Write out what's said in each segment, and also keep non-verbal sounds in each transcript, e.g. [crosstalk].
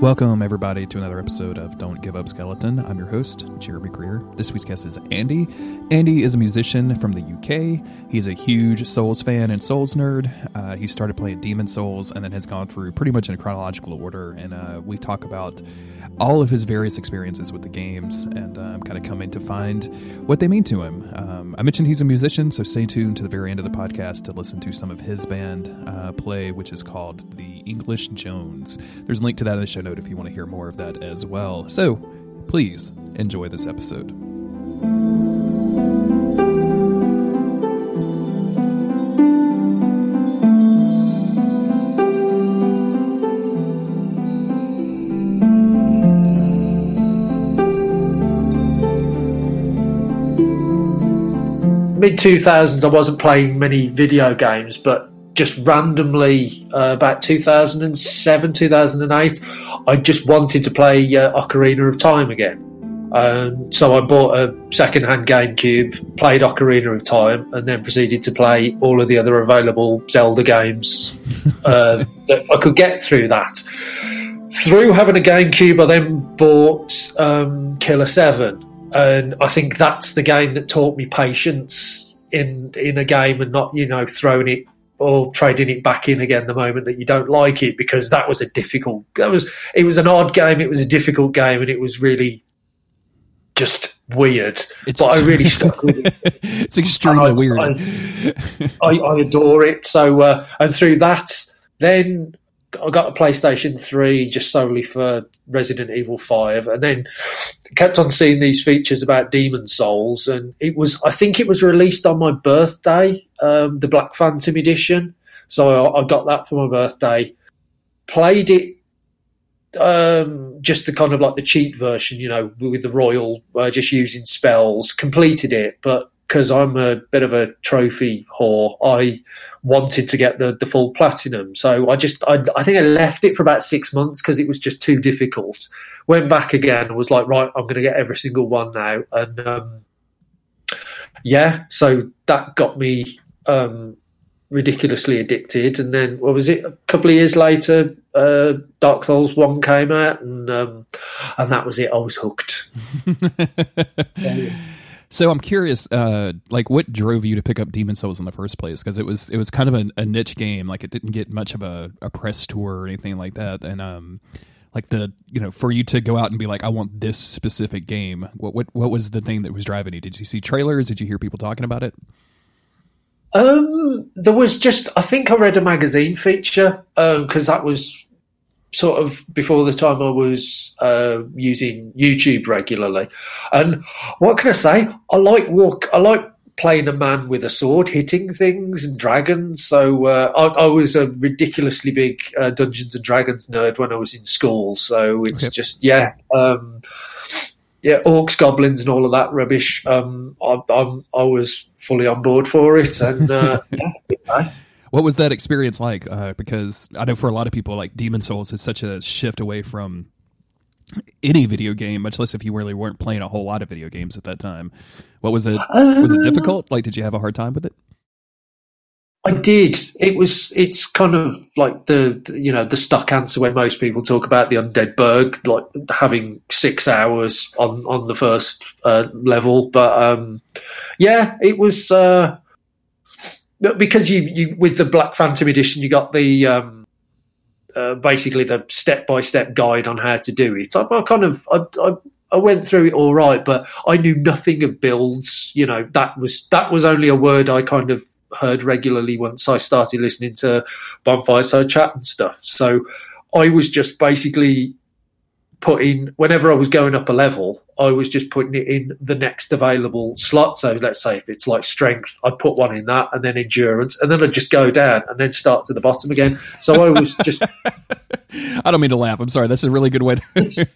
Welcome, everybody, to another episode of Don't Give Up Skeleton. I'm your host, Jeremy Greer. This week's guest is Andy. Andy is a musician from the UK. He's a huge Souls fan and Souls nerd. Uh, he started playing Demon Souls and then has gone through pretty much in a chronological order. And uh, we talk about all of his various experiences with the games and um, kind of coming to find what they mean to him. Um, I mentioned he's a musician, so stay tuned to the very end of the podcast to listen to some of his band uh, play, which is called The English Jones. There's a link to that in the show note if you want to hear more of that as well. So please enjoy this episode. mid 2000s, I wasn't playing many video games, but just randomly uh, about 2007, 2008, I just wanted to play uh, Ocarina of Time again. Um, so I bought a second-hand GameCube, played Ocarina of Time, and then proceeded to play all of the other available Zelda games [laughs] uh, that I could get through that. Through having a GameCube, I then bought um, Killer Seven, and I think that's the game that taught me patience in in a game and not you know throwing it or trading it back in again the moment that you don't like it because that was a difficult that was it was an odd game it was a difficult game and it was really just weird. It's, but I really stuck with it. [laughs] It's extremely I, weird. I, I, I, adore it. So uh, and through that then I got a PlayStation 3 just solely for Resident Evil 5 and then kept on seeing these features about Demon Souls and it was I think it was released on my birthday um, the Black Phantom edition so I, I, got that for my birthday played it um, just the kind of like the cheat version you know with the royal uh, just using spells completed it but because I'm a bit of a trophy whore, I wanted to get the, the full platinum. So I just, I, I think I left it for about six months because it was just too difficult. Went back again and was like, right, I'm going to get every single one now. And um, yeah, so that got me um, ridiculously addicted. And then, what was it? A couple of years later, uh, Dark Souls One came out, and um, and that was it. I was hooked. yeah. [laughs] So I'm curious, uh, like what drove you to pick up Demon Souls in the first place? Because it was it was kind of a, a, niche game, like it didn't get much of a, a press tour or anything like that, and um, like the you know for you to go out and be like, I want this specific game. What what what was the thing that was driving you? Did you see trailers? Did you hear people talking about it? Um, there was just I think I read a magazine feature because um, that was sort of before the time I was uh, using YouTube regularly. And what can I say? I like walk. I like playing a man with a sword, hitting things and dragons. So uh, I, I, was a ridiculously big uh, Dungeons and Dragons nerd when I was in school. So it's okay. just yeah. Um, yeah, orcs, goblins, and all of that rubbish. Um, I, I'm, I was fully on board for it, and uh, [laughs] yeah, nice. What was that experience like? Uh, because I know for a lot of people, like Demon Souls is such a shift away from any video game, much less if you really weren't playing a whole lot of video games at that time. What was it? was it difficult? Like, did you have a hard time with it? I did. It was. It's kind of like the, you know the stock answer when most people talk about the undead burg, like having six hours on on the first uh, level. But um, yeah, it was. Uh, because you, you with the Black Phantom edition, you got the um, uh, basically the step by step guide on how to do it. I, I kind of I, I, I, went through it all right, but I knew nothing of builds. You know that was that was only a word I kind of heard regularly once I started listening to Bonfireside Chat and stuff. So I was just basically putting whenever I was going up a level, I was just putting it in the next available slot. So let's say if it's like strength, I'd put one in that and then endurance, and then I'd just go down and then start to the bottom again. So I was just. [laughs] I don't mean to laugh. I'm sorry. That's a really good way. To...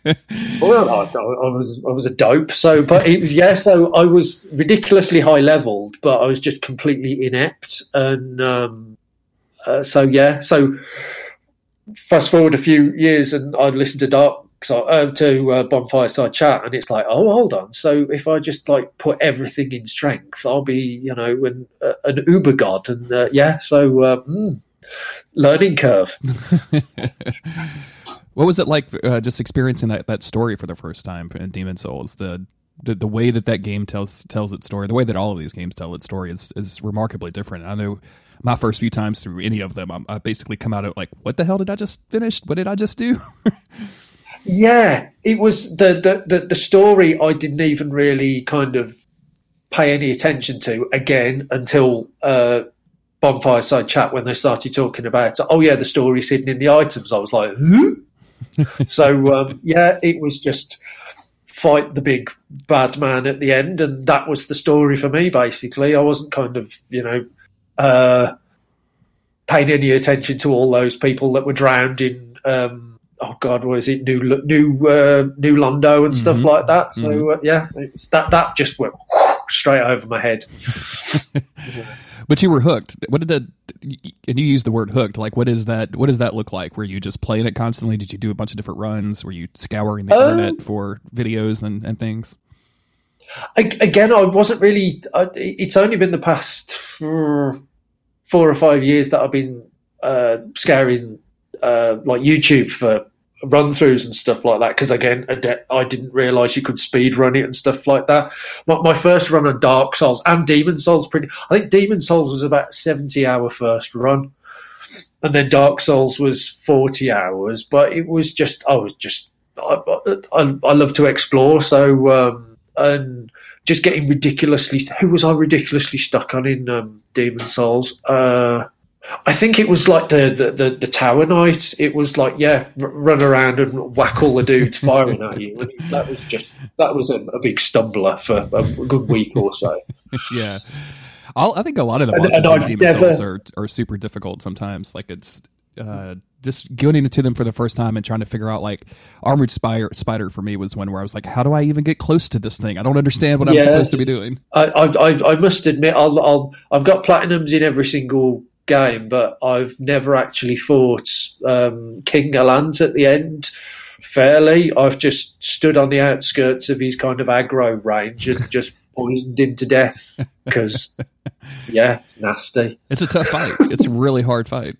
well, I, I, was I was a dope. So, but it was yeah. So I was ridiculously high leveled, but I was just completely inept, and um, uh, so yeah. So fast forward a few years, and I listened to Dark uh, to uh, bonfireside chat, and it's like, oh, hold on. So if I just like put everything in strength, I'll be, you know, an, uh, an uber god, and uh, yeah. So mm, learning curve. [laughs] What was it like uh, just experiencing that, that story for the first time in Demon Souls? The, the the way that that game tells tells its story, the way that all of these games tell its story is is remarkably different. I know my first few times through any of them, I'm, I basically come out of like, what the hell did I just finish? What did I just do? [laughs] yeah, it was the, the the the story. I didn't even really kind of pay any attention to again until uh, bonfireside chat when they started talking about oh yeah the story's hidden in the items. I was like, [laughs] so um, yeah, it was just fight the big bad man at the end, and that was the story for me. Basically, I wasn't kind of you know uh, paying any attention to all those people that were drowned in. Um, oh God, what is it? New New uh, New Londo and mm-hmm. stuff like that. So mm-hmm. uh, yeah, that that just went straight over my head. [laughs] but you were hooked. What did that? And you used the word hooked. Like, what is that? What does that look like? Were you just playing it constantly? Did you do a bunch of different runs? Were you scouring the um, internet for videos and, and things? Again, I wasn't really. It's only been the past four or five years that I've been uh, scouring uh, like YouTube for run throughs and stuff like that. Because again, I didn't realize you could speed run it and stuff like that. My, my, first run on Dark Souls and Demon Souls, pretty. I think Demon Souls was about seventy hour first run, and then Dark Souls was forty hours. But it was just, I was just, I, I, I love to explore. So um, and just getting ridiculously. Who was I ridiculously stuck on in um, Demon Souls? Uh, I think it was like the, the, the, the, Tower Knight. It was like, yeah, r- run around and whack all the dudes firing at you. And that was just, that was a, a, big stumbler for a good week or so. [laughs] yeah. I'll, i think a lot of the bosses and, and in Demon never, Souls are, are super difficult sometimes. Like it's, uh, just going into them for the first time and trying to figure out like armored spider spider for me was one where I was like, how do I even get close to this thing? I don't understand what yeah, I'm supposed to be doing. I I, I must admit, I'll, I'll I've got platinums in every single game, but I've never actually fought um, King Allant at the end fairly. I've just stood on the outskirts of his kind of aggro range and just [laughs] poisoned him to death because, yeah, nasty. It's a tough fight. It's a really hard fight.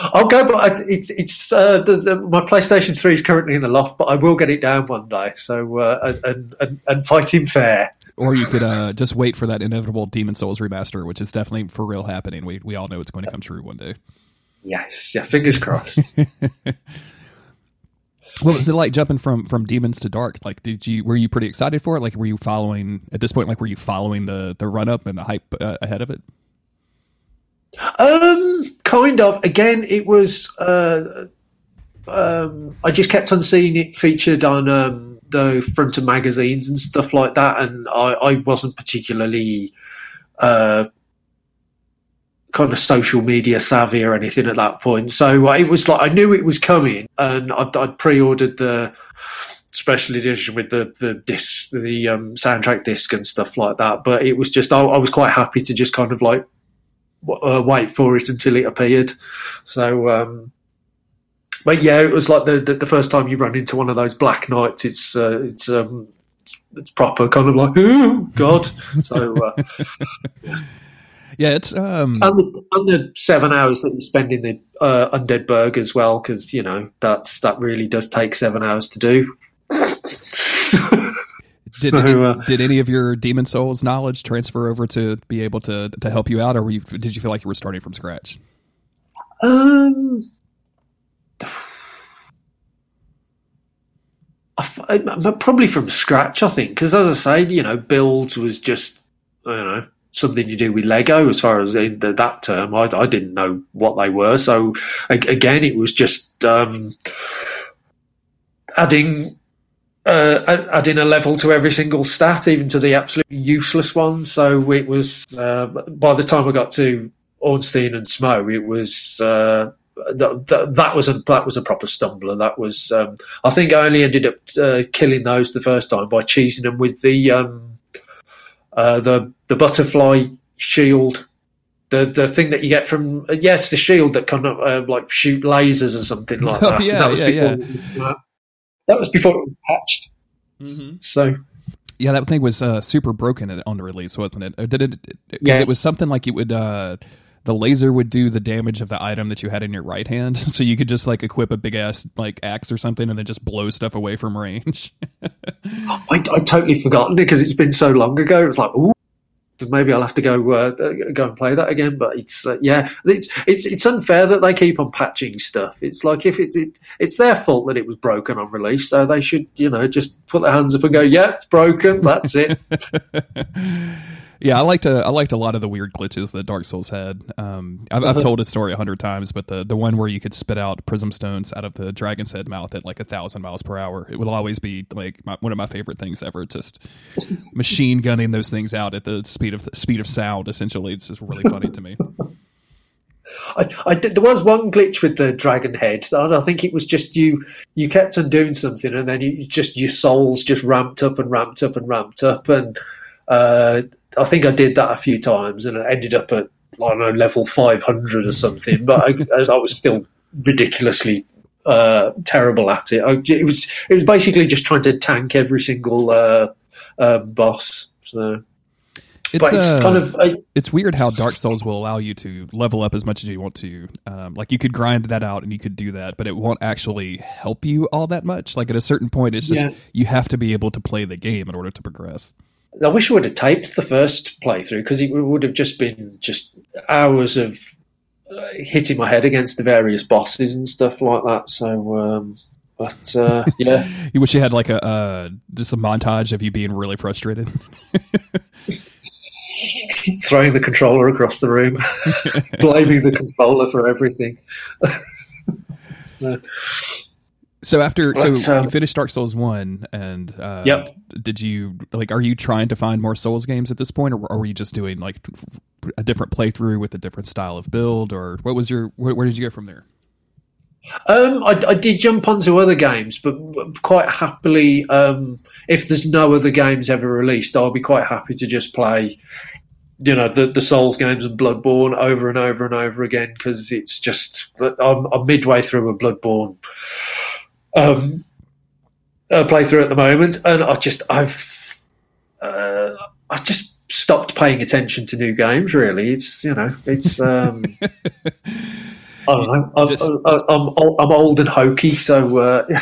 I'll go, but it's it's uh, the, the, my PlayStation Three is currently in the loft, but I will get it down one day. So uh, and, and and fight him fair. Or you could uh, just wait for that inevitable Demon Souls remaster, which is definitely for real happening. We we all know it's going to come true one day. Yes, yeah, fingers crossed. [laughs] what was it like jumping from from demons to dark? Like, did you were you pretty excited for it? Like, were you following at this point? Like, were you following the the run up and the hype uh, ahead of it? Um, kind of. Again, it was. Uh, um, I just kept on seeing it featured on um, the front of magazines and stuff like that, and I, I wasn't particularly uh, kind of social media savvy or anything at that point. So it was like I knew it was coming, and I'd, I'd pre-ordered the special edition with the the disc, the um, soundtrack disc and stuff like that. But it was just I, I was quite happy to just kind of like uh, wait for it until it appeared. So, um, but yeah, it was like the, the, the first time you run into one of those black knights. It's uh, it's um, it's proper kind of like oh god. [laughs] So. Uh, yeah. it's um... and, the, and the seven hours that you spend in the uh, undead burg as well, because you know that's that really does take seven hours to do. [laughs] Did, so, any, uh, did any of your Demon Souls knowledge transfer over to be able to to help you out, or you, did you feel like you were starting from scratch? Um, I, probably from scratch, I think, because as I say, you know, builds was just I don't know something you do with Lego as far as in the, that term. I, I didn't know what they were, so again, it was just um, adding uh, adding a level to every single stat, even to the absolutely useless ones. So it was uh, by the time I got to Ornstein and Smough, it was uh, that, that was a that was a proper stumbler. That was um, I think I only ended up uh, killing those the first time by cheesing them with the um, uh, the the butterfly shield. The the thing that you get from uh, yes, the shield that kind of like shoot lasers or something like [laughs] oh, that. Oh, yeah, that was yeah, yeah that was before it was patched. Mm-hmm. So yeah, that thing was uh, super broken on the release, wasn't it? Or did it? Because yes. it was something like it would. Uh, the laser would do the damage of the item that you had in your right hand, [laughs] so you could just like equip a big ass like axe or something, and then just blow stuff away from range. [laughs] I I totally forgotten it because it's been so long ago. It was like, ooh, maybe I'll have to go uh, go and play that again. But it's uh, yeah, it's it's it's unfair that they keep on patching stuff. It's like if it, it, it's their fault that it was broken on release, so they should you know just put their hands up and go, yeah, it's broken. That's it. [laughs] Yeah, I liked a, I liked a lot of the weird glitches that Dark Souls had. Um, I've, I've, told a story a hundred times, but the the one where you could spit out prism stones out of the dragon's head mouth at like a thousand miles per hour, it will always be like my, one of my favorite things ever. Just [laughs] machine gunning those things out at the speed of speed of sound. Essentially, it's just really funny to me. [laughs] I, I did, there was one glitch with the dragon head. And I think it was just you. You kept on doing something, and then you just your souls just ramped up and ramped up and ramped up, and uh, I think I did that a few times, and I ended up at I don't know level five hundred or something. but I, [laughs] I, was still ridiculously uh, terrible at it. I, it was it was basically just trying to tank every single uh, um, boss. So. It's, it's uh, kind of it's weird how Dark Souls will allow you to level up as much as you want to. Um, like you could grind that out and you could do that, but it won't actually help you all that much. Like at a certain point, it's just yeah. you have to be able to play the game in order to progress. I wish I would have taped the first playthrough because it would have just been just hours of uh, hitting my head against the various bosses and stuff like that. So, um, but uh, [laughs] yeah, you wish you had like a uh, just a montage of you being really frustrated, [laughs] throwing the controller across the room, [laughs] blaming the controller for everything. So after so um, you finished Dark Souls one, and uh, yep. did you like? Are you trying to find more Souls games at this point, or, or were you just doing like a different playthrough with a different style of build, or what was your where, where did you go from there? Um, I, I, did jump onto other games, but quite happily, um, if there's no other games ever released, I'll be quite happy to just play, you know, the, the Souls games and Bloodborne over and over and over again because it's just I'm, I'm midway through a Bloodborne um, uh, playthrough at the moment, and I just I've uh, I just stopped paying attention to new games. Really, it's you know it's. Um, [laughs] I don't know. I'm, just, I'm, I'm, I'm, old and hokey, so. Uh,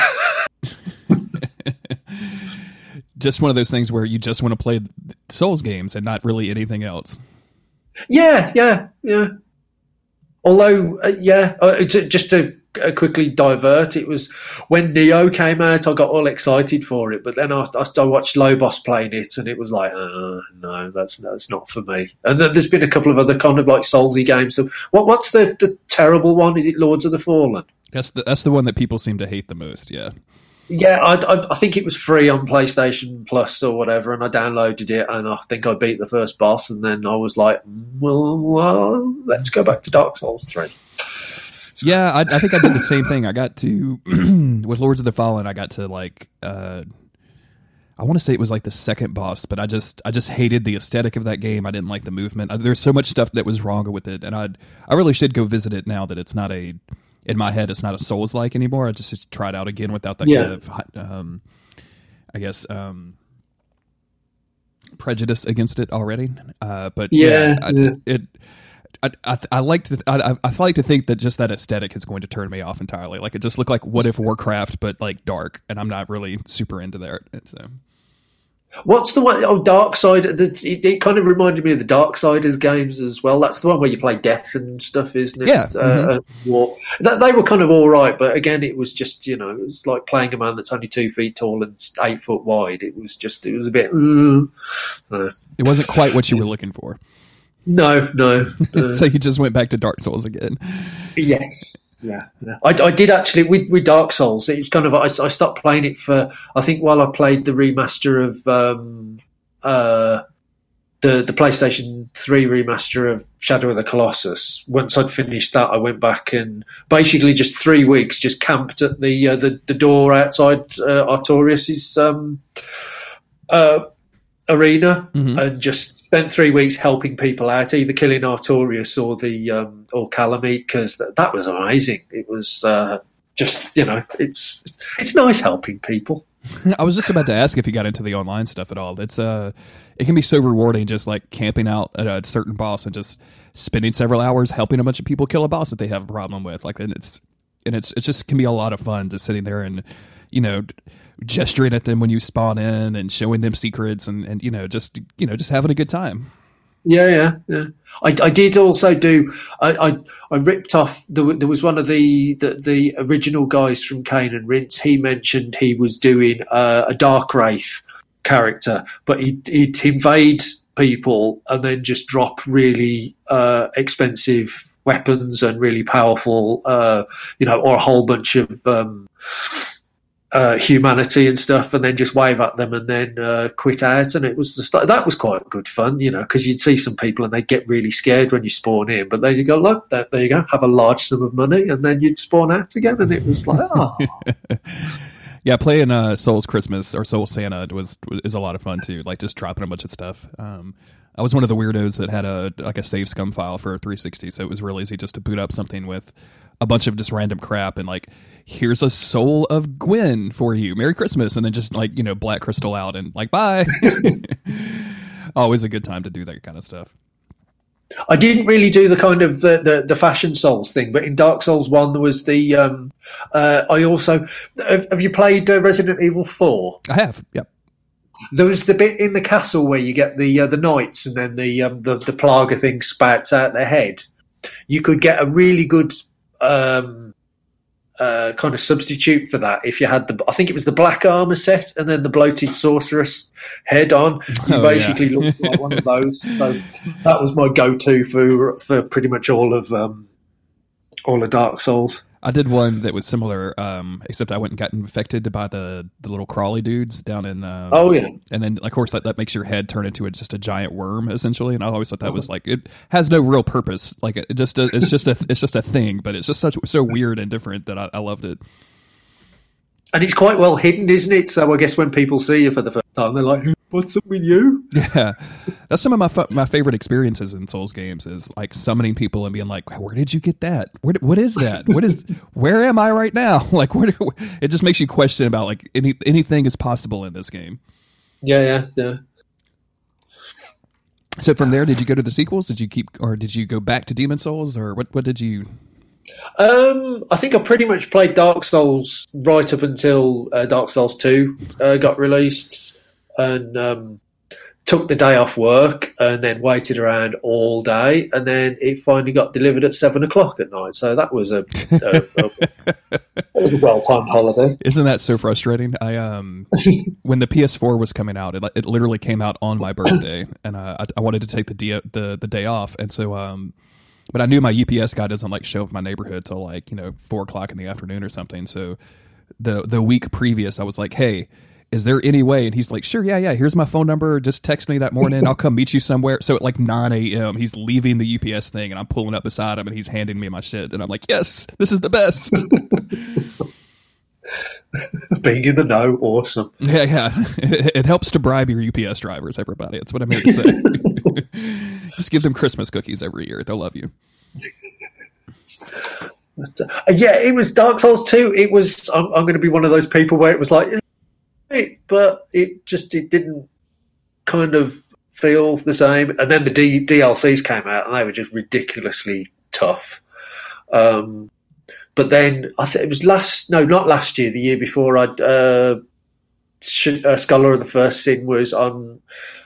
[laughs] [laughs] just one of those things where you just want to play Souls games and not really anything else. Yeah, yeah, yeah. Although, uh, yeah, uh, just to quickly divert. It was when Nioh came out, I got all excited for it, but then I, I watched Lobos playing it, and it was like, uh, no, that's that's not for me. And then there's been a couple of other kind of like Soulsy games. So what what's the, the terrible one? Is it Lords of the Fallen? That's the that's the one that people seem to hate the most. Yeah. Yeah, I, I, I, think it was free on PlayStation Plus or whatever, and I downloaded it, and I think I beat the first boss, and then I was like, well, well let's go back to Dark Souls three. Yeah, I, I, think I did the same thing. I got to [clears throat] with Lords of the Fallen. I got to like. Uh, I want to say it was like the second boss, but I just I just hated the aesthetic of that game. I didn't like the movement. There's so much stuff that was wrong with it, and I I really should go visit it now that it's not a in my head it's not a Souls like anymore. I just just try it out again without that yeah. kind of um, I guess um, prejudice against it already. Uh, but yeah, yeah, I, it I, I, I like to I, I like to think that just that aesthetic is going to turn me off entirely. Like it just looked like what if Warcraft, but like dark, and I'm not really super into that. So. What's the one? Oh, Dark Side. It, it, kind of reminded me of the Darksiders games as well. That's the one where you play death and stuff, isn't it? Yeah. Uh, mm-hmm. war. That, they were kind of all right, but again, it was just you know, it was like playing a man that's only two feet tall and eight foot wide. It was just, it was a bit. Mm, uh. It wasn't quite what you were looking for. No, no. [laughs] Uh, so you just went back to Dark Souls again. Yes. Yeah, yeah. I, I did actually with, with Dark Souls. It was kind of I, I stopped playing it for I think while I played the remaster of um, uh, the the PlayStation Three remaster of Shadow of the Colossus. Once I'd finished that, I went back and basically just three weeks just camped at the uh, the, the door outside uh, Artorias's um, uh, arena mm-hmm. and just spent three weeks helping people out, either killing Artorias or the um, or Kalameet, because that, that, was amazing. It was uh, just you know, it's it's nice helping people. [laughs] I was just about to ask if you got into the online stuff at all. It's uh, it can be so rewarding just like camping out at a certain boss and just spending several hours helping a bunch of people kill a boss that they have a problem with. Like, and it's and it's it just can be a lot of fun just sitting there and you know gesturing at them when you spawn in and showing them secrets and and you know just you know just having a good time. Yeah, yeah, yeah. I, I did also do. I, I, I ripped off. There, there was one of the, the, the original guys from Cane and Rinse. He mentioned he was doing a Dark Wraith character, but he'd, he'd invade people and then just drop really uh, expensive weapons and really powerful, uh, you know, or a whole bunch of um, uh, humanity and stuff, and then just wave at them and then uh, quit out. And it was just like, that was quite good fun, you know, because you'd see some people and they'd get really scared when you spawn in, but then you go, look, there, there you go, have a large sum of money, and then you'd spawn out again, and it was like, oh. [laughs] yeah, playing uh, Souls Christmas or Soul Santa was is a lot of fun too. Like just dropping a bunch of stuff. Um, I was one of the weirdos that had a like a save scum file for 360, so it was real easy just to boot up something with a bunch of just random crap and like here's a soul of Gwyn for you. Merry Christmas. And then just like, you know, black crystal out and like, bye. [laughs] Always a good time to do that kind of stuff. I didn't really do the kind of the, the, the, fashion souls thing, but in Dark Souls one there was the. Um, uh, I also have, have you played uh, Resident Evil four? I have. Yep. There was the bit in the castle where you get the uh, the knights, and then the um, the the plaga thing spouts out their head. You could get a really good um, uh, kind of substitute for that if you had the I think it was the black armor set and then the bloated sorceress head on. You oh, basically yeah. looked like one of those. So that was my go-to for for pretty much all of um, all of Dark Souls. I did one that was similar, um, except I went and got infected by the the little crawly dudes down in. Um, oh yeah. And then, of course, that, that makes your head turn into a, just a giant worm, essentially. And I always thought that was like it has no real purpose. Like it just it's just a it's just a thing, but it's just such so weird and different that I, I loved it. And it's quite well hidden, isn't it? So I guess when people see you for the first time, they're like, what's up with you? [laughs] Yeah, that's some of my my favorite experiences in Souls games is like summoning people and being like, "Where did you get that? Where, what is that? What is? [laughs] where am I right now? [laughs] Like, where? It just makes you question about like any anything is possible in this game. Yeah, yeah, yeah. So from there, did you go to the sequels? Did you keep, or did you go back to Demon Souls, or what? What did you? Um, I think I pretty much played Dark Souls right up until uh, Dark Souls Two uh, got released and um, took the day off work and then waited around all day and then it finally got delivered at seven o'clock at night. So that was a, a, a [laughs] a well-timed holiday. Isn't that so frustrating? I um [laughs] when the ps4 was coming out it, it literally came out on my birthday and uh, I, I, wanted to take the, day, the the day off and so um but i knew my ups guy doesn't like show up in my neighborhood till like you know four o'clock in the afternoon or something. So the the week previous i was like hey is there any way? And he's like, sure, yeah, yeah. Here's my phone number. Just text me that morning. I'll come meet you somewhere. So at like 9 a.m., he's leaving the UPS thing, and I'm pulling up beside him, and he's handing me my shit, and I'm like, yes, this is the best. [laughs] Being in the know, awesome. Yeah, yeah. It, [laughs] it, helps to bribe your UPS drivers, everybody. That's what I'm here to say. [laughs] Just give them Christmas cookies every year. They'll love you. Yeah, it was Dark Souls 2. It was, I'm, I'm going to be one of those people where it was like, it, but it just it didn't kind of feel the same. And then the D- DLCs came out, and they were just ridiculously tough. Um, but then I think it was last no, not last year, the year before. I uh, uh, Scholar of the First Sin was on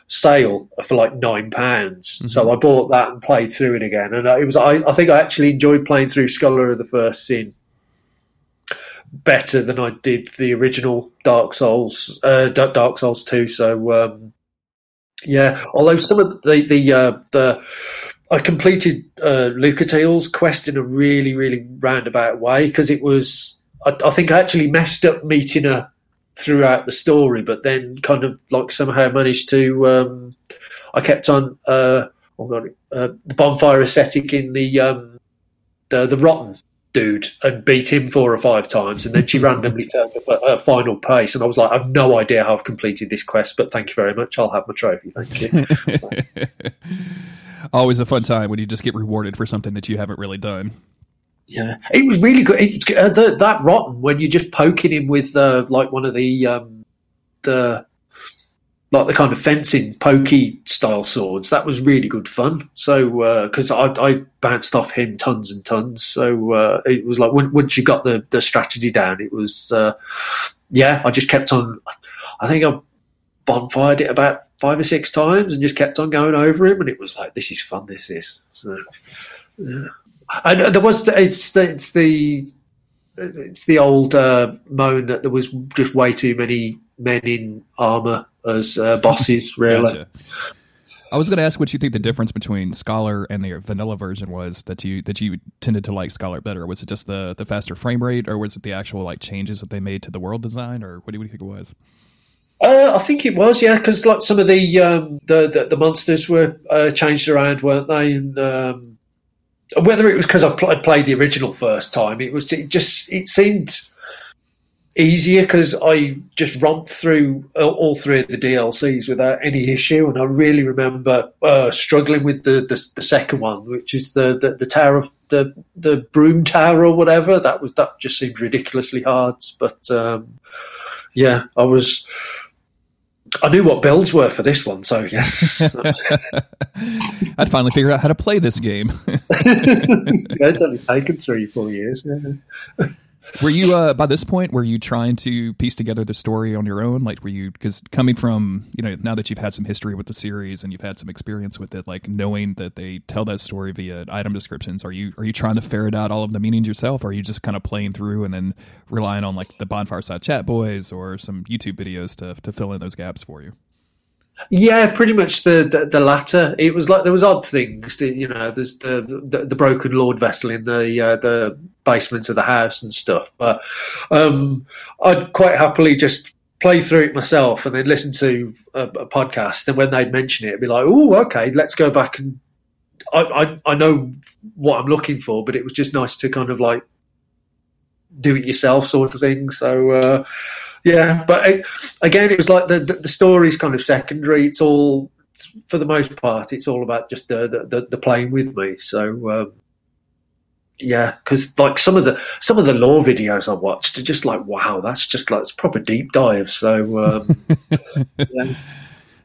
sale for like nine pounds, mm-hmm. so I bought that and played through it again. And it was I, I think I actually enjoyed playing through Scholar of the First Sin better than I did the original Dark Souls, uh, Dark Souls Two. So um, yeah, although some of the the uh, the I completed uh, Lucatiel's quest in a really really roundabout way because it was I, I, think I actually messed up meeting her throughout the story, but then kind of like somehow managed to. Um, I kept on. Uh, oh God, uh, the bonfire ascetic in the um, the, the rotten dude and beat him four or five times, and then she randomly [laughs] turned up at a final pace, and I was like, I've no idea how I've completed this quest, but thank you very much. I'll have my trophy. Thank you. [laughs] Always a fun time when you just get rewarded for something that you haven't really done. Yeah, it was really good. It, uh, the, that rotten when you're just poking him with uh, like one of the um, the like the kind of fencing pokey style swords. That was really good fun. So because uh, I, I, bounced off him tons and tons, so uh, it was like when, once you got the the strategy down, it was uh, yeah. I just kept on. I think I bonfired it about five or six times and just kept on going over him, and it was like this is fun. This is. So, yeah. And there was it's the, it's the it's the old uh, moan that there was just way too many men in armor as uh, bosses. [laughs] Really. Gotcha. I was going to ask what you think the difference between Scholar and the vanilla version was that you that you tended to like Scholar better. Was it just the the faster frame rate, or was it the actual like changes that they made to the world design, or what do you think it was? Uh, I think it was, yeah, because like some of the, um, the, the, the monsters were uh, changed around, weren't they? And um, whether it was because I, pl- I, played the original first time, it was it just it seemed easier because I just romped through all three of the DLCs without any issue, and I really remember uh, struggling with the, the, the second one, which is the, the, the tower of the the broom tower or whatever. That was that just seemed ridiculously hard, but um, yeah, I was I knew what builds were for this one, so [laughs] yes. I'd finally figure out how to play this game. [laughs] yeah, it's only taken three, four years. Yeah. Were you uh, by this point? Were you trying to piece together the story on your own? Like, were you because coming from you know now that you've had some history with the series and you've had some experience with it, like knowing that they tell that story via item descriptions, are you are you trying to ferret out all of the meanings yourself? Or are you just kind of playing through and then relying on like the bonfireside chat boys or some YouTube videos to to fill in those gaps for you? Yeah, pretty much the, the, the latter. It was like there was odd things. you know, there's the, the, the broken lord vessel in the uh, the basement of the house and stuff. But um, I'd quite happily just play through it myself and then listen to a, a podcast. And when they'd mention it, it'd be like, "Oh, okay, let's go back and." I, I I know what I'm looking for, but it was just nice to kind of like do it yourself, sort of thing. So. Uh, yeah, but it, again, it was like the, the, the story's kind of secondary. It's all, for the most part, it's all about just the the, the playing with me. So um, yeah, because like some of the some of the lore videos I watched are just like wow, that's just like it's proper deep dive. So um, [laughs] yeah.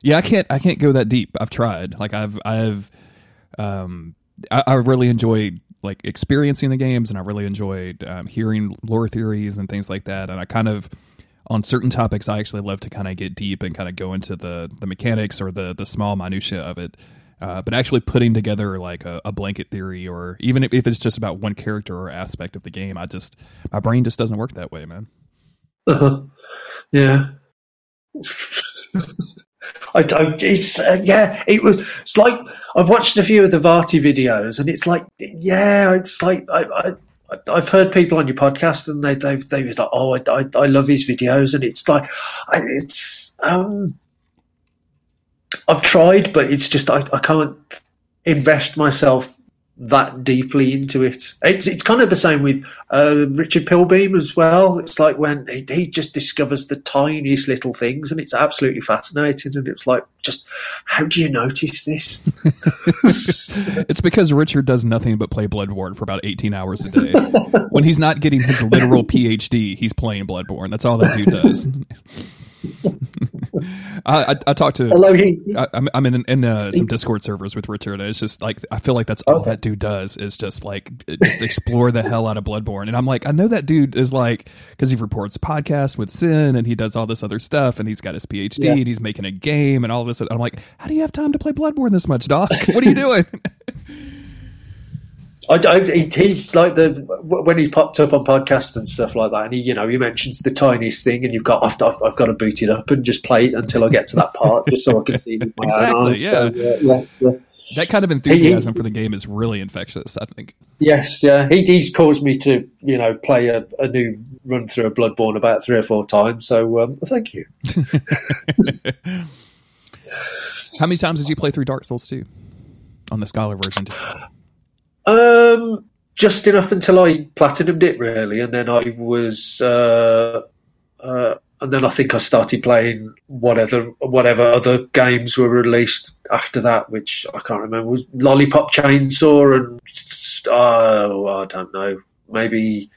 yeah, I can't I can't go that deep. I've tried. Like I've I've um I, I really enjoyed like experiencing the games, and I really enjoyed um, hearing lore theories and things like that. And I kind of on certain topics, I actually love to kind of get deep and kind of go into the the mechanics or the the small minutia of it. Uh, but actually putting together like a, a, blanket theory, or even if it's just about one character or aspect of the game, I just my brain just doesn't work that way, man. Uh-huh. Yeah. I, it's uh, yeah, it was. It's like I've watched a few of the Vaati videos, and it's like yeah, it's like I, I I've heard people on your podcast and they they they like, oh, I, I, I love his videos, and it's like, it's um, I've tried, but it's just I, I can't invest myself that deeply into it. It's it's kind of the same with uh, Richard Pilbeam as well. It's like when he, he, just discovers the tiniest little things, and it's absolutely fascinating. And it's like, just how do you notice this? [laughs] it's because Richard does nothing but play Bloodborne for about eighteen hours a day. when he's not getting his literal PhD, he's playing Bloodborne. That's all that dude does. [laughs] [laughs] I, I, I talked to. Hello, he, I, am I'm in in uh, some Discord servers with Richard, and it's just like I feel like that's all okay. that dude does is just like just explore the hell out of Bloodborne, and I'm like I know that dude is like because he reports podcasts with Sin, and he does all this other stuff, and he's got his PhD, yeah. and he's making a game, and all of this. I'm like, how do you have time to play Bloodborne this much, Doc? What are you doing? [laughs] I, I, he's like the when he's popped up on podcasts and stuff like that, and he, you know, he mentions the tiniest thing, and you've got I've, I've, I've got to boot it up and just play it until I get to that part, just so I can see with my exactly, own eyes. Yeah. So, yeah, yeah, That kind of enthusiasm he, for the game is really infectious. I think. Yes, yeah, he, he's caused me to you know play a, a new run through a Bloodborne about three or four times. So um, thank you. [laughs] How many times did you play through Dark Souls two on the Scholar version? [gasps] Um, just enough until I platinumed it, really, and then I was, uh, uh, and then I think I started playing whatever whatever other games were released after that, which I can't remember. Was Lollipop Chainsaw and oh, I don't know, maybe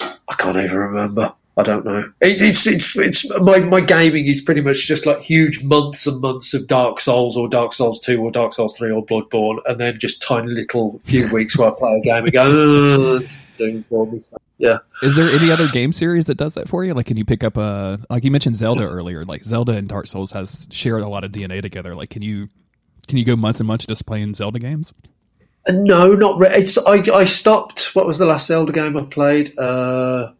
I can't even remember. I don't know. It, it's it's it's my my gaming is pretty much just like huge months and months of Dark Souls or Dark Souls two or Dark Souls three or Bloodborne, and then just tiny little few weeks where I play a game and go, oh, it's doing for me. Yeah. Is there any other game series that does that for you? Like, can you pick up a like you mentioned Zelda earlier? Like Zelda and Dark Souls has shared a lot of DNA together. Like, can you can you go months and months just playing Zelda games? No, not really. It's I I stopped. What was the last Zelda game I played? Uh,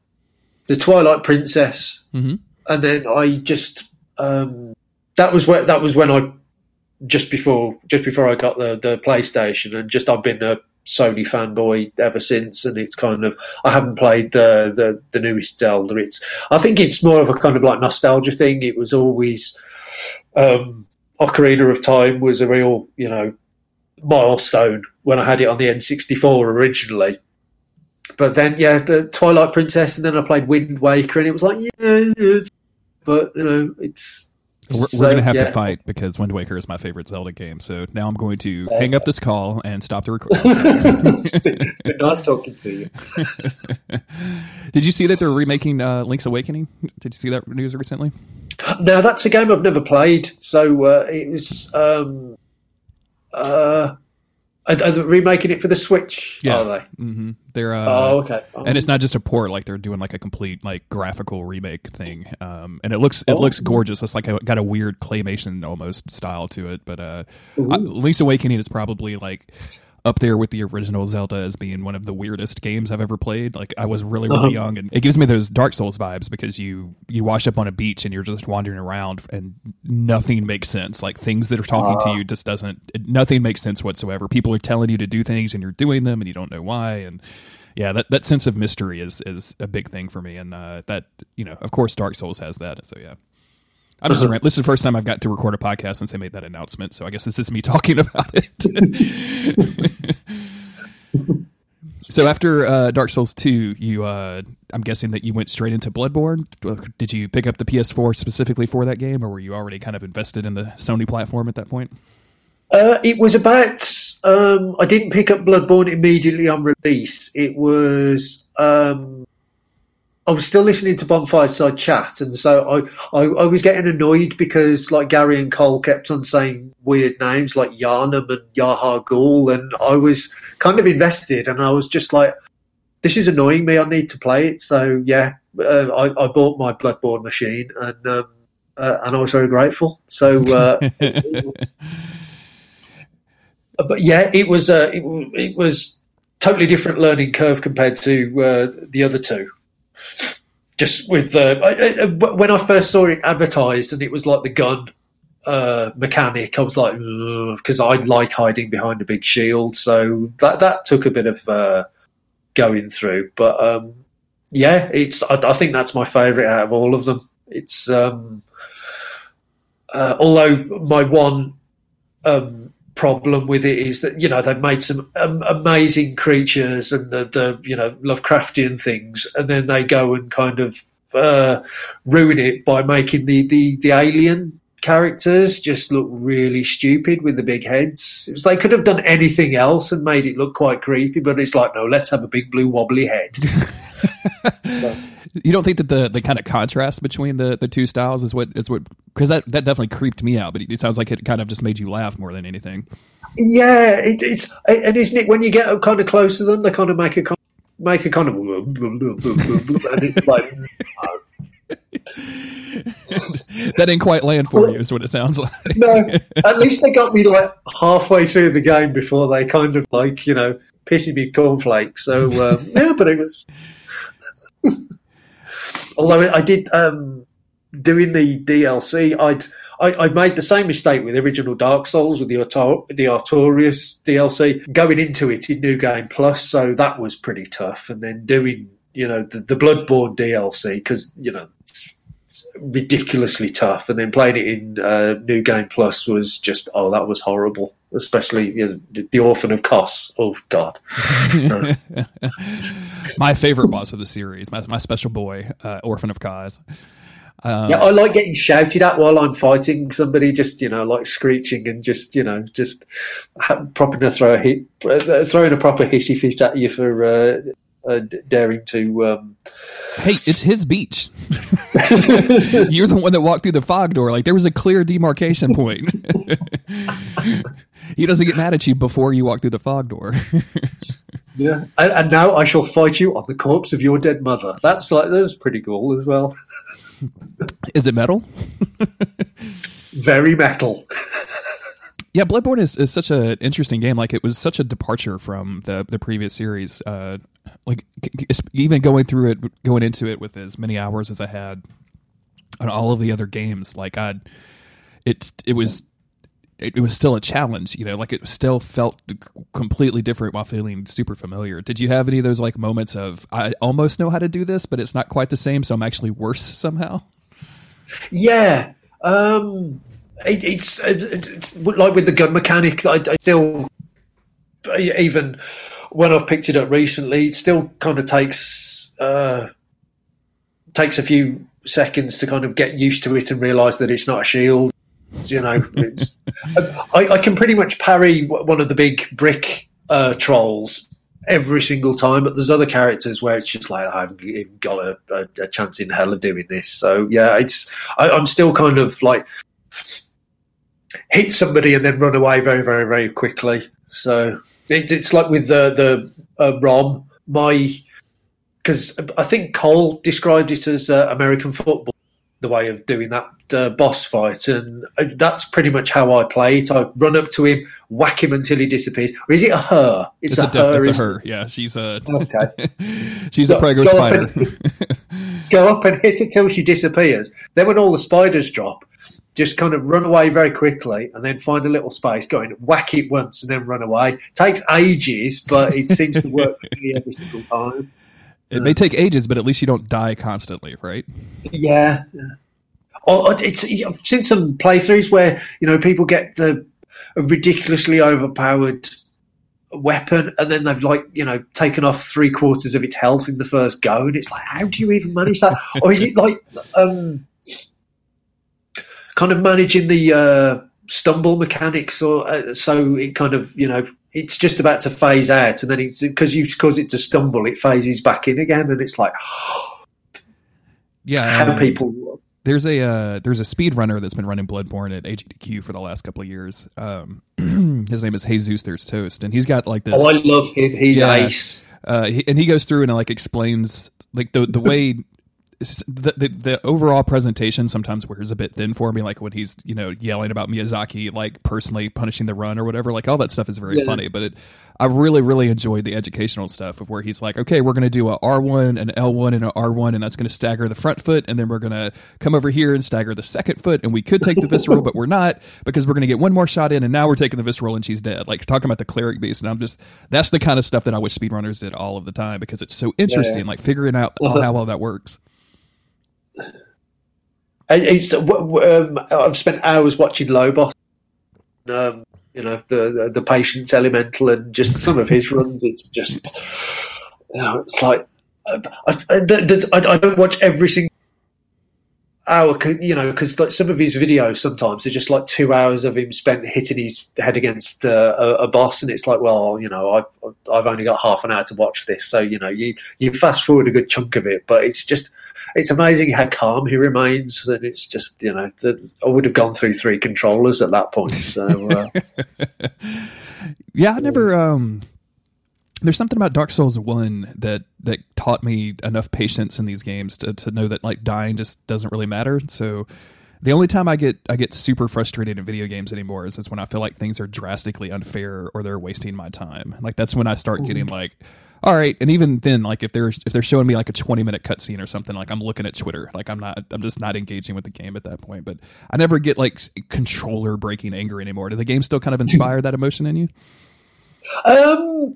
the Twilight Princess, mm-hmm. and then I just um, that was where that was when I just before just before I got the the PlayStation, and just I've been a Sony fanboy ever since, and it's kind of I haven't played the the, the newest Zelda. It's I think it's more of a kind of like nostalgia thing. It was always um, Ocarina of Time was a real you know milestone when I had it on the N64 originally. But then, yeah, the Twilight Princess, and then I played Wind Waker, and it was like, yeah, it's, but you know, it's. We're, we're going to have yeah. to fight because Wind Waker is my favorite Zelda game. So now I'm going to uh, hang up this call and stop the [laughs] recording. it's, been, it's been nice talking to you. [laughs] Did you see that they're remaking uh, Link's Awakening? Did you see that news recently? No, that's a game I've never played. So uh, it was. Um, uh, are, are they remaking it for the Switch? Yeah, are they? Mm-hmm. They're uh, oh okay, oh. and it's not just a port; like they're doing like a complete like graphical remake thing. Um, and it looks it oh. looks gorgeous. It's like a, got a weird claymation almost style to it. But uh, Link's Awakening is probably like up there with the original Zelda as being one of the weirdest games I've ever played. Like I was really really uh-huh. young, and it gives me those Dark Souls vibes because you you wash up on a beach and you're just wandering around and nothing makes sense. Like things that are talking uh. to uh-huh. you just doesn't nothing makes sense whatsoever. People are telling you to do things and you're doing them and you don't know why and yeah, that, that sense of mystery is is a big thing for me, and uh, that you know, of course, Dark Souls has that. So yeah, I'm just uh-huh. [laughs] this is the first time I've got to record a podcast since I made that announcement. So I guess this is me [laughs] talking about it. [laughs] so after uh, Dark Souls two, you uh, I'm guessing that you went straight into Bloodborne. Did you pick up the PS4 specifically for that game, or were you already kind of invested in the Sony platform at that point? Uh, it was about. Um, I didn't pick up Bloodborne immediately on release. It was. Um, I was still listening to Bonfireside Chat, and so I, I, I, was getting annoyed because like Gary and Cole kept on saying weird names like Yharnam and Yahar'gul, and I was kind of invested, and I was just like, "This is annoying me. I need to play it." So yeah, uh, I, I, bought my Bloodborne machine, and um, uh, and I was very grateful. So, uh, [laughs] but yeah, it was uh, it, it was totally different learning curve compared to uh, the other two just with uh, I, I, when I first saw it advertised and it was like the gun uh, mechanic, I was like, because I like hiding behind a big shield, so that that took a bit of uh, going through. But um, yeah, it's I, I, think that's my favourite out of all of them. It's um, uh, although my one um, problem with it is that you know they've made some um, amazing creatures and the, the you know Lovecraftian things, and then they go and kind of uh, ruin it by making the, the the alien characters just look really stupid with the big heads. It was they could have done anything else and made it look quite creepy, but it's like no, let's have a big blue wobbly head. [laughs] [laughs] you don't think that the, the kind of contrast between the, the two styles is what is what because that, that definitely creeped me out, but it sounds like it kind of just made you laugh more than anything. Yeah, it, it's and isn't it when you get kind of close to them, they kind of make a make a kind of [laughs] and it's like. [laughs] that didn't quite land for you, is what it sounds like. no, at least they got me like halfway through the game before they kind of like you know pissy me cornflakes. So um, yeah, but it was [laughs] Although I did um, doing the DLC, I'd I, I, made the same mistake with original Dark Souls with the Artor- the Artorias DLC going into it in New Game Plus, so that was pretty tough. And then doing you know the, the Bloodborne DLC because you know ridiculously tough, and then playing it in uh, New Game Plus was just oh that was horrible. Especially you know, the Orphan of Kos. Oh God! [laughs] my favorite boss of the series, my, my special boy, uh, Orphan of Kos. Um, yeah, I like getting shouted at while I'm fighting somebody. Just you know, like screeching and just you know, just proper to throw a hit, uh, throwing a proper hissy fit at you for uh, uh, daring to. Um... Hey, it's his beach. [laughs] You're the one that walked through the fog door. Like there was a clear demarcation point. [laughs] he doesn't get mad at you before you walk through the fog door. [laughs] yeah, and, and, now I shall fight you on the corpse of your dead mother. That's like that's pretty cool as well. Is it metal? Very metal. Yeah, Bloodborne is, is such an interesting game. Like it was such a departure from the the previous series. Uh, like even going through it, going into it with as many hours as I had on all of the other games, like I, it it was it, was still a challenge. You know, like it still felt completely different while feeling super familiar. Did you have any of those like moments of I almost know how to do this, but it's not quite the same, so I'm actually worse somehow? Yeah. Um it, it's, it's, like with the gun mechanic. I, I, still, even when I've picked it up recently, it still kind of takes uh, takes a few seconds to kind of get used to it and realise that it's not a shield. You know, [laughs] I, I, can pretty much parry one of the big brick uh, trolls every single time. But there's other characters where it's just like I haven't even got a, a, a chance in hell of doing this. So yeah, it's I, I'm still kind of like hit somebody and then run away very, very, very quickly. So it, it's like with the the uh, ROM, my because I think Cole described it as uh, American football, the way of doing that uh, boss fight, and uh, that's pretty much how I play it. I run up to him, whack him until he disappears. Or is it a her? It's, it's a, a, her. Def- it's a her. Yeah, she's a okay. [laughs] she's go, a prego spider. Up and, [laughs] go up and hit it till she disappears. Then when all the spiders drop, just kind of run away very quickly and then find a little space, go in, whack it once, and then run away. Takes ages, but it seems to work for me every single time. It uh, may take ages, but at least you don't die constantly, right? Yeah. Or it's I've seen some playthroughs where you know people get the ridiculously overpowered weapon and then they've like you know taken off three quarters of its health in the first go and it's like how do you even manage that or is it like um kind of managing the uh, stumble mechanics, or uh, so it kind of you know it's just about to phase out, and then it's because you cause it to stumble, it phases back in again, and it's like, [gasps] yeah, how do um, people? There's a uh, there's a speed runner that's been running Bloodborne at AGDQ for the last couple of years. Um, [clears throat] his name is Jesus. There's Toast, and he's got like this. Oh, I love him. He's yeah, ace. Uh, he, and he goes through and like explains like the the way the, the, the overall presentation sometimes wears a bit thin for me like when he's you know yelling about miyazaki like personally punishing the run or whatever like all that stuff is very yeah. funny but it, i really really enjoyed the educational stuff of where he's like okay we're going to do a r1 an l1 and an r1 and that's going to stagger the front foot and then we're going to come over here and stagger the second foot and we could take the visceral [laughs] but we're not because we're going to get one more shot in and now we're taking the visceral and she's dead like talking about the cleric beast and i'm just that's the kind of stuff that i wish speedrunners did all of the time because it's so interesting yeah. like figuring out [laughs] how all that works it's, um, I've spent hours watching Lobos. Um, you know the, the, the patience elemental and just some of his runs. It's just you know it's like I, I, I, I don't watch every single hour, you know, because like some of his videos sometimes are just like two hours of him spent hitting his head against uh, a, a, boss, and it's like, well, you know, I've I've only got half an hour to watch this, so you know, you you fast forward a good chunk of it, but it's just it's amazing how calm he remains. And it's just, you know, the, I would have gone through three controllers at that point. So, uh, [laughs] yeah, I never. Um, there's something about Dark Souls One that that taught me enough patience in these games to to know that like dying just doesn't really matter. So. The only time I get I get super frustrated in video games anymore is, is when I feel like things are drastically unfair or they're wasting my time. Like that's when I start getting like, all right and even then like if they're if they're showing me like a 20 minute cutscene or something like i'm looking at twitter like i'm not i'm just not engaging with the game at that point but i never get like controller breaking anger anymore do the game still kind of [laughs] inspire that emotion in you um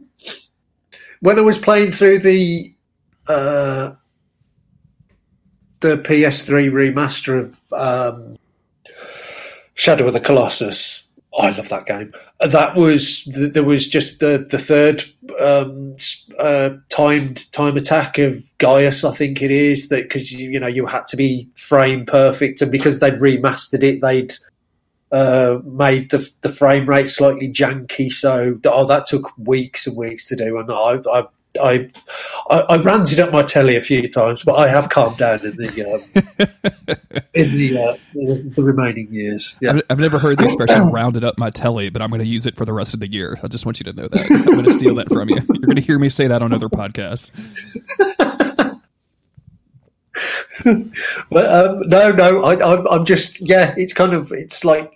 when i was playing through the uh the ps3 remaster of um shadow of the colossus I love that game. That was there was just the the third um, uh, timed time attack of Gaius, I think it is that because you, you know you had to be frame perfect, and because they'd remastered it, they'd uh, made the the frame rate slightly janky. So oh, that took weeks and weeks to do, and I, I I, I, I ranted at my telly a few times, but I have calmed down in the um, [laughs] in the, uh, the, the remaining years. Yeah. I've, I've never heard the expression [coughs] "rounded up my telly," but I'm going to use it for the rest of the year. I just want you to know that I'm going to steal that from you. You're going to hear me say that on other podcasts. [laughs] but um, no, no, I, I'm just yeah. It's kind of it's like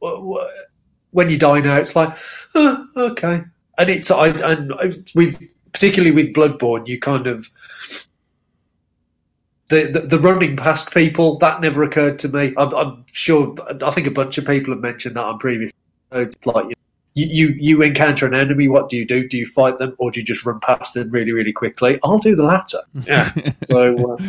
when you die now, it's like oh, okay, and it's I and with particularly with Bloodborne, you kind of the, the, the running past people that never occurred to me. I'm, I'm, sure. I think a bunch of people have mentioned that on previous. It's like you, you you encounter an enemy. What do you do? Do you fight them, or do you just run past them really really quickly? I'll do the latter. [laughs] Yeah. so. Uh,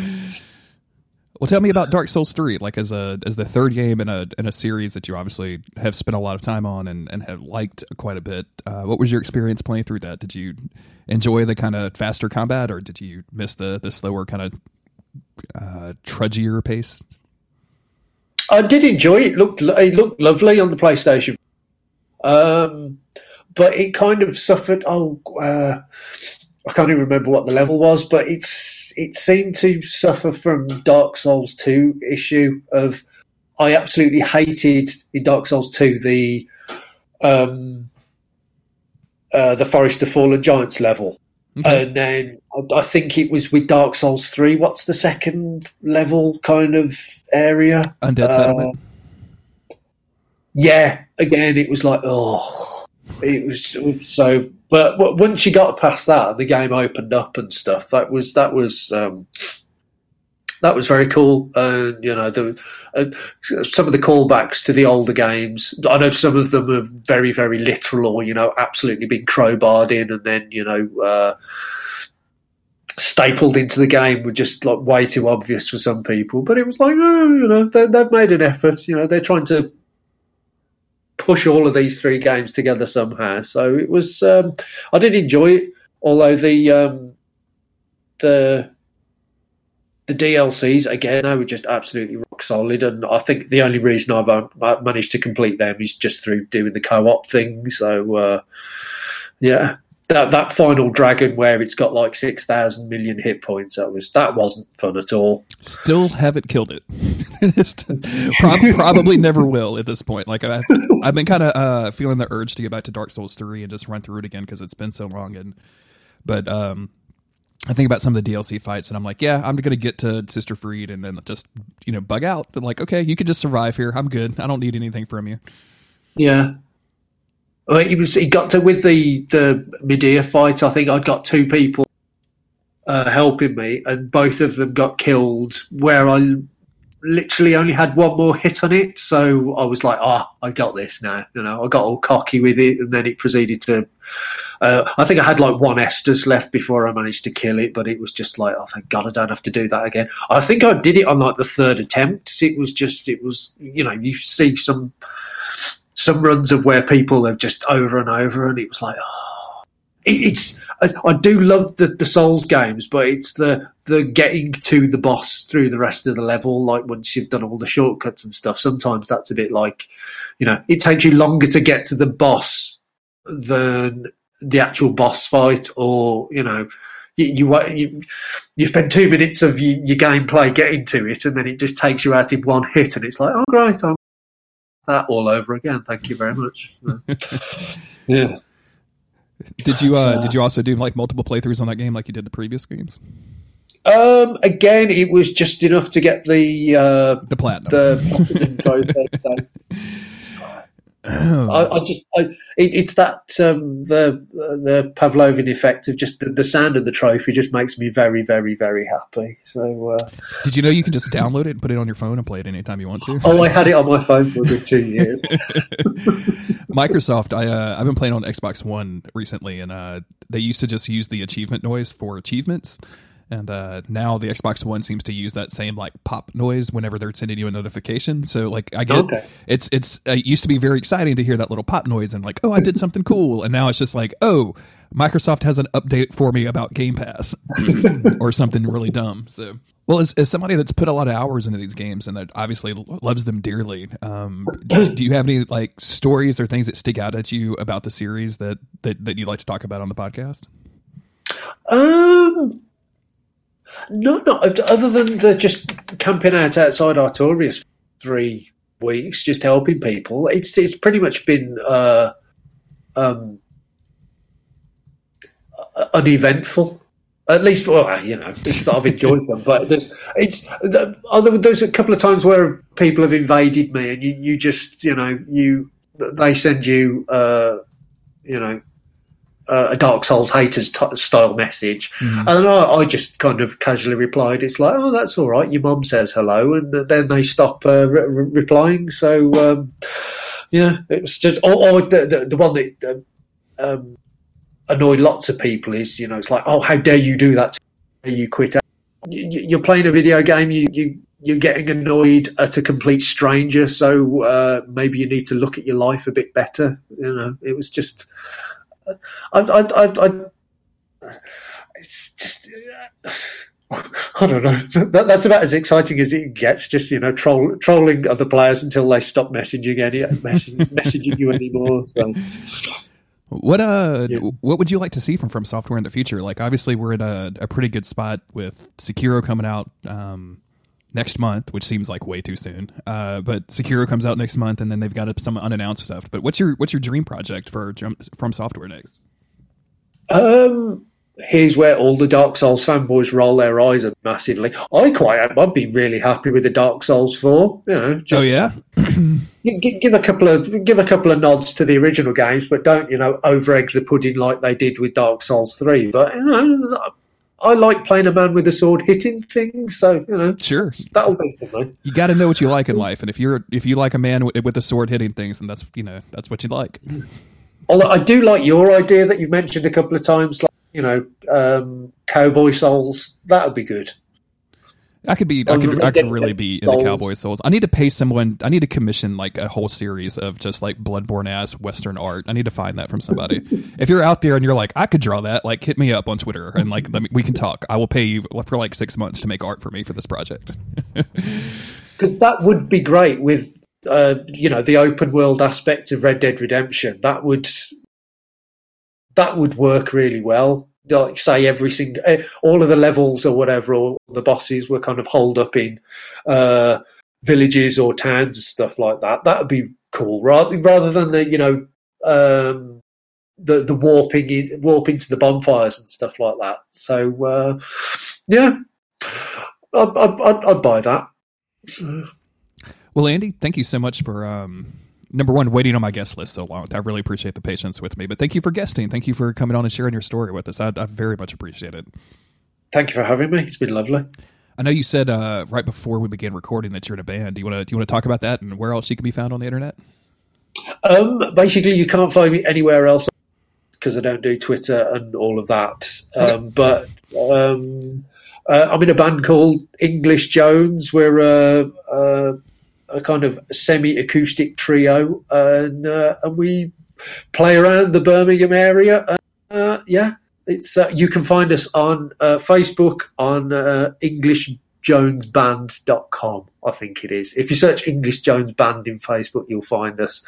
well, tell me about Dark Souls three, like as a as the third game in a in a series that you obviously have spent a lot of time on and, and have liked quite a bit. Uh, what was your experience playing through that? Did you enjoy the kind of faster combat, or did you miss the the slower kind of uh, trudgier pace? I did enjoy it. Looked it looked lovely on the PlayStation, um, but it kind of suffered. Oh, uh, I can't even remember what the level was, but it's it seemed to suffer from Dark Souls 2 issue of I absolutely hated in Dark Souls 2 the um, uh, the Forest of Fallen Giants level. Okay. And then I think it was with Dark Souls 3. What's the second level kind of area? Undead uh, Settlement. Yeah, again, it was like, oh, it was so but once you got past that, the game opened up and stuff. That was that was um, that was very cool. And you know, the, uh, some of the callbacks to the older games. I know some of them are very very literal, or you know, absolutely being crowbarred in, and then you know. Uh, stapled into the game were just like way too obvious for some people but it was like oh you know they, they've made an effort you know they're trying to push all of these three games together somehow. So it was. Um, I did enjoy it, although the um, the the DLCs again, they were just absolutely rock solid, and I think the only reason I've uh, managed to complete them is just through doing the co-op thing. So uh, yeah, that that final dragon where it's got like six thousand million hit points. That was that wasn't fun at all. Still haven't killed it. [laughs] probably, probably never will at this point. Like I've, I've been kind of uh, feeling the urge to get back to Dark Souls three and just run through it again because it's been so long. And but um, I think about some of the DLC fights and I'm like, yeah, I'm gonna get to Sister Friede and then just you know bug out. But like, okay, you could just survive here. I'm good. I don't need anything from you. Yeah, he was he got to with the the Midir fight. I think I got two people uh, helping me, and both of them got killed. Where I literally only had one more hit on it, so I was like, "Ah, oh, I got this now." You know, I got all cocky with it, and then it proceeded to. Uh, I think I had like one Estus left before I managed to kill it, but it was just like, oh, thank God I don't have to do that again. I think I did it on like the third attempt. It was just, it was, you know, you see some some runs of where people have just over and over, and it was like, oh, it, it's. I, I, do love the, the Souls games, but it's the the getting to the boss through the rest of the level. Like once you've done all the shortcuts and stuff, sometimes that's a bit like, you know, it takes you longer to get to the boss than the actual boss fight, or you know, you you, you spend two minutes of your, your, gameplay getting to it, and then it just takes you out in one hit, and it's like, oh great, I'm that all over again. Thank you very much. [laughs] yeah. Did you uh, uh, did you also do like multiple playthroughs on that game like you did the previous games? Um, again, it was just enough to get the uh, the platinum. The platinum [laughs] I, I, just, I, it, it's that um, the the Pavlovian effect of just the, the, sound of the trophy just makes me very, very, very happy. So, uh, did you know you can just download it and put it on your phone and play it anytime you want to? Oh, I had it on my phone for a good two years. [laughs] Microsoft, I uh, I've been playing on Xbox One recently, and uh, they used to just use the achievement noise for achievements and uh, now the Xbox One seems to use that same like pop noise whenever they're sending you a notification. So like I get okay. it's it's uh, it used to be very exciting to hear that little pop noise and like oh I did something cool, and now it's just like oh Microsoft has an update for me about Game Pass [laughs] or something really dumb. So well, as, as somebody that's put a lot of hours into these games and that obviously loves them dearly, um, do you have any like stories or things that stick out at you about the series that that, that you'd like to talk about on the podcast? Um, no, not other than just camping out outside Artorias for three weeks, just helping people. It's it's pretty much been uh, um, uneventful. At least, well, you know, I've enjoyed them, but there's it's there's a couple of times where people have invaded me, and you, you just you know you they send you uh, you know uh, a Dark Souls haters t- style message, mm. and I, I, just kind of casually replied, "It's like, oh, that's all right. Your mum says hello," and then they stop uh, re- re- replying. So, um, yeah, it was just. Oh, oh the, the, the, one that um, annoyed lots of people is, you know, it's like, "Oh, how dare you do that? You quit." You're playing a video game. You you you're getting annoyed at a complete stranger. So uh, maybe you need to look at your life a bit better. You know, it was just I, I, I, I it's just. [sighs] I don't know. [laughs] That, that's about as exciting as it gets. Just you know, troll, trolling other players until they stop messaging any [laughs] messaging you anymore. So. What uh, yeah. what would you like to see from From Software in the future? Like, obviously, we're at a, a pretty good spot with Sekiro coming out um, next month, which seems like way too soon. Uh, but Sekiro comes out next month, and then they've got some unannounced stuff. But what's your what's your dream project for From Software next? Um, here's where all the Dark Souls fanboys roll their eyes at massively. I quite, I'd be really happy with the Dark Souls four. You know, just, oh yeah. [clears throat] give a couple of give a couple of nods to the original games, but don't you know over egg the pudding like they did with Dark Souls three. But you know, I like playing a man with a sword hitting things, so you know. Sure, that'll be me. You got to know what you like in life, and if you're if you like a man with, with a sword hitting things, then that's you know that's what you like. Although I do like your idea that you've mentioned a couple of times, like you know, um, cowboy souls. That would be good. I could be. I could. I could really be in the Cowboy Souls. I need to pay someone. I need to commission like a whole series of just like Bloodborne ass Western art. I need to find that from somebody. [laughs] if you're out there and you're like, I could draw that, like, hit me up on Twitter and like me, we can talk. I will pay you for like six months to make art for me for this project. [laughs] Because that would be great with, uh, you know, the open world aspect of Red Dead Redemption. That would that would work really well like say every single eh, all of the levels or whatever or the bosses were kind of holed up in uh, villages or towns and stuff like that. That would be cool. Rather rather than the you know um, the the warping in, warping to the bonfires and stuff like that. So uh, yeah. I'd, I'd, I'd, buy that. Well andy thank you so much for um number one, waiting on my guest list so long. I really appreciate the patience with me. But thank you for guesting. Thank you for coming on and sharing your story with us. I, I very much appreciate it. Thank you for having me. It's been lovely. I know you said uh, right before we began recording that you're in a band. Do you want to do you want to talk about that and where else you can be found on the internet? Um, basically, you can't find me anywhere else because I don't do Twitter and all of that. Okay. Um, but um, uh, I'm in a band called English Jones. We're a, a a kind of semi-acoustic trio, and uh, and we play around the Birmingham area. Uh, yeah, it's uh, you can find us on uh, Facebook on uh, EnglishJonesBand.com. I think it is. If you search English Jones Band in Facebook, you'll find us.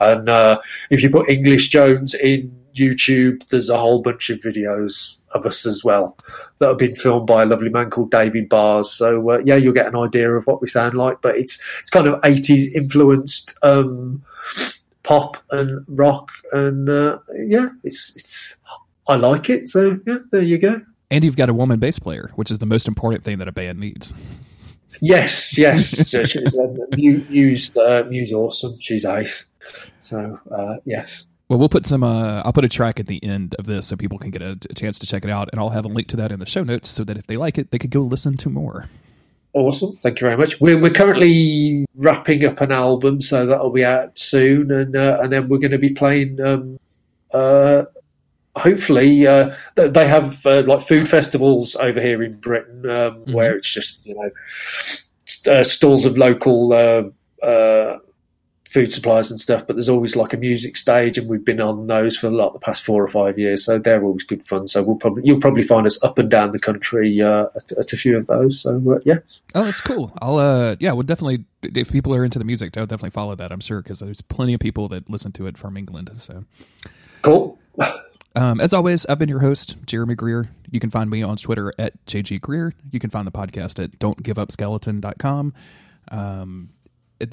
And uh, if you put English Jones in YouTube, there's a whole bunch of videos of us as well that have been filmed by a lovely man called David Bars. So uh, yeah, you'll get an idea of what we sound like. But it's it's kind of 80s influenced um, pop and rock, and uh, yeah, it's it's I like it. So yeah, there you go. And you've got a woman bass player, which is the most important thing that a band needs. Yes, yes. [laughs] so she's, uh, Muse, uh, Muse, awesome. She's ace. So uh, yes. Well, we'll put some. Uh, I'll put a track at the end of this so people can get a, a, chance to check it out, and I'll have a link to that in the show notes so that if they like it, they could go listen to more. Awesome, thank you very much. We're we're currently wrapping up an album, so that'll be out soon, and uh, and then we're going to be playing. Um, uh, hopefully, uh, they have uh, like food festivals over here in Britain, um, mm-hmm. where it's just you know uh, stalls of local food supplies and stuff, but there's always like a music stage, and we've been on those for like the past four or five years, so they're always good fun. So we'll probably you'll probably find us up and down the country uh, at, at, a few of those. So uh, yeah. Oh, that's cool. I'll uh yeah, we'll definitely if people are into the music, I'll definitely follow that. I'm sure because there's plenty of people that listen to it from England. So cool. Um, as always, I've been your host, Jeremy Greer. You can find me on Twitter at JG Greer. You can find the podcast at don'tgiveupskeleton.com. Um,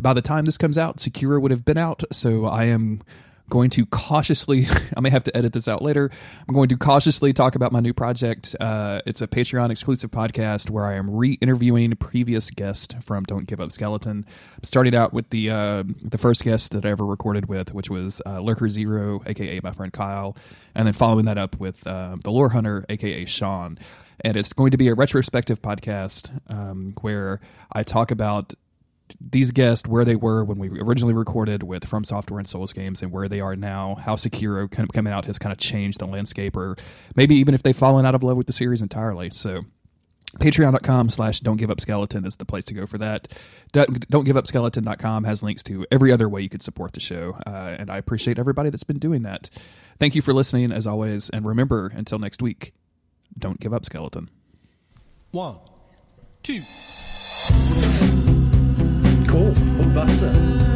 by the time this comes out, Sekiro would have been out, so I am going to cautiously [laughs] i may have to edit this out later. I'm going to cautiously talk about my new project. Uh, it's a patreon exclusive podcast where i am re-interviewing previous guest from don't give up skeleton. I'm starting out with the uh, the first guest that i ever recorded with which was uh, lurker zero aka my friend kyle and then following that up with uh, the lore hunter aka sean. And it's going to be a retrospective podcast um, where i talk about these guests where they were when we originally recorded with From Software and Souls games and where they are now, how Sekiro coming out has kind of changed the landscape, or maybe even if they've fallen out of love with the series entirely. So patreon.com slash don't give up skeleton is the place to go for that. Don't give up skeleton.com has links to every other way you could support the show uh, and i appreciate everybody that's been doing that. Thank you for listening as always and remember until next week don't give up skeleton. One two Cool. Bombassa.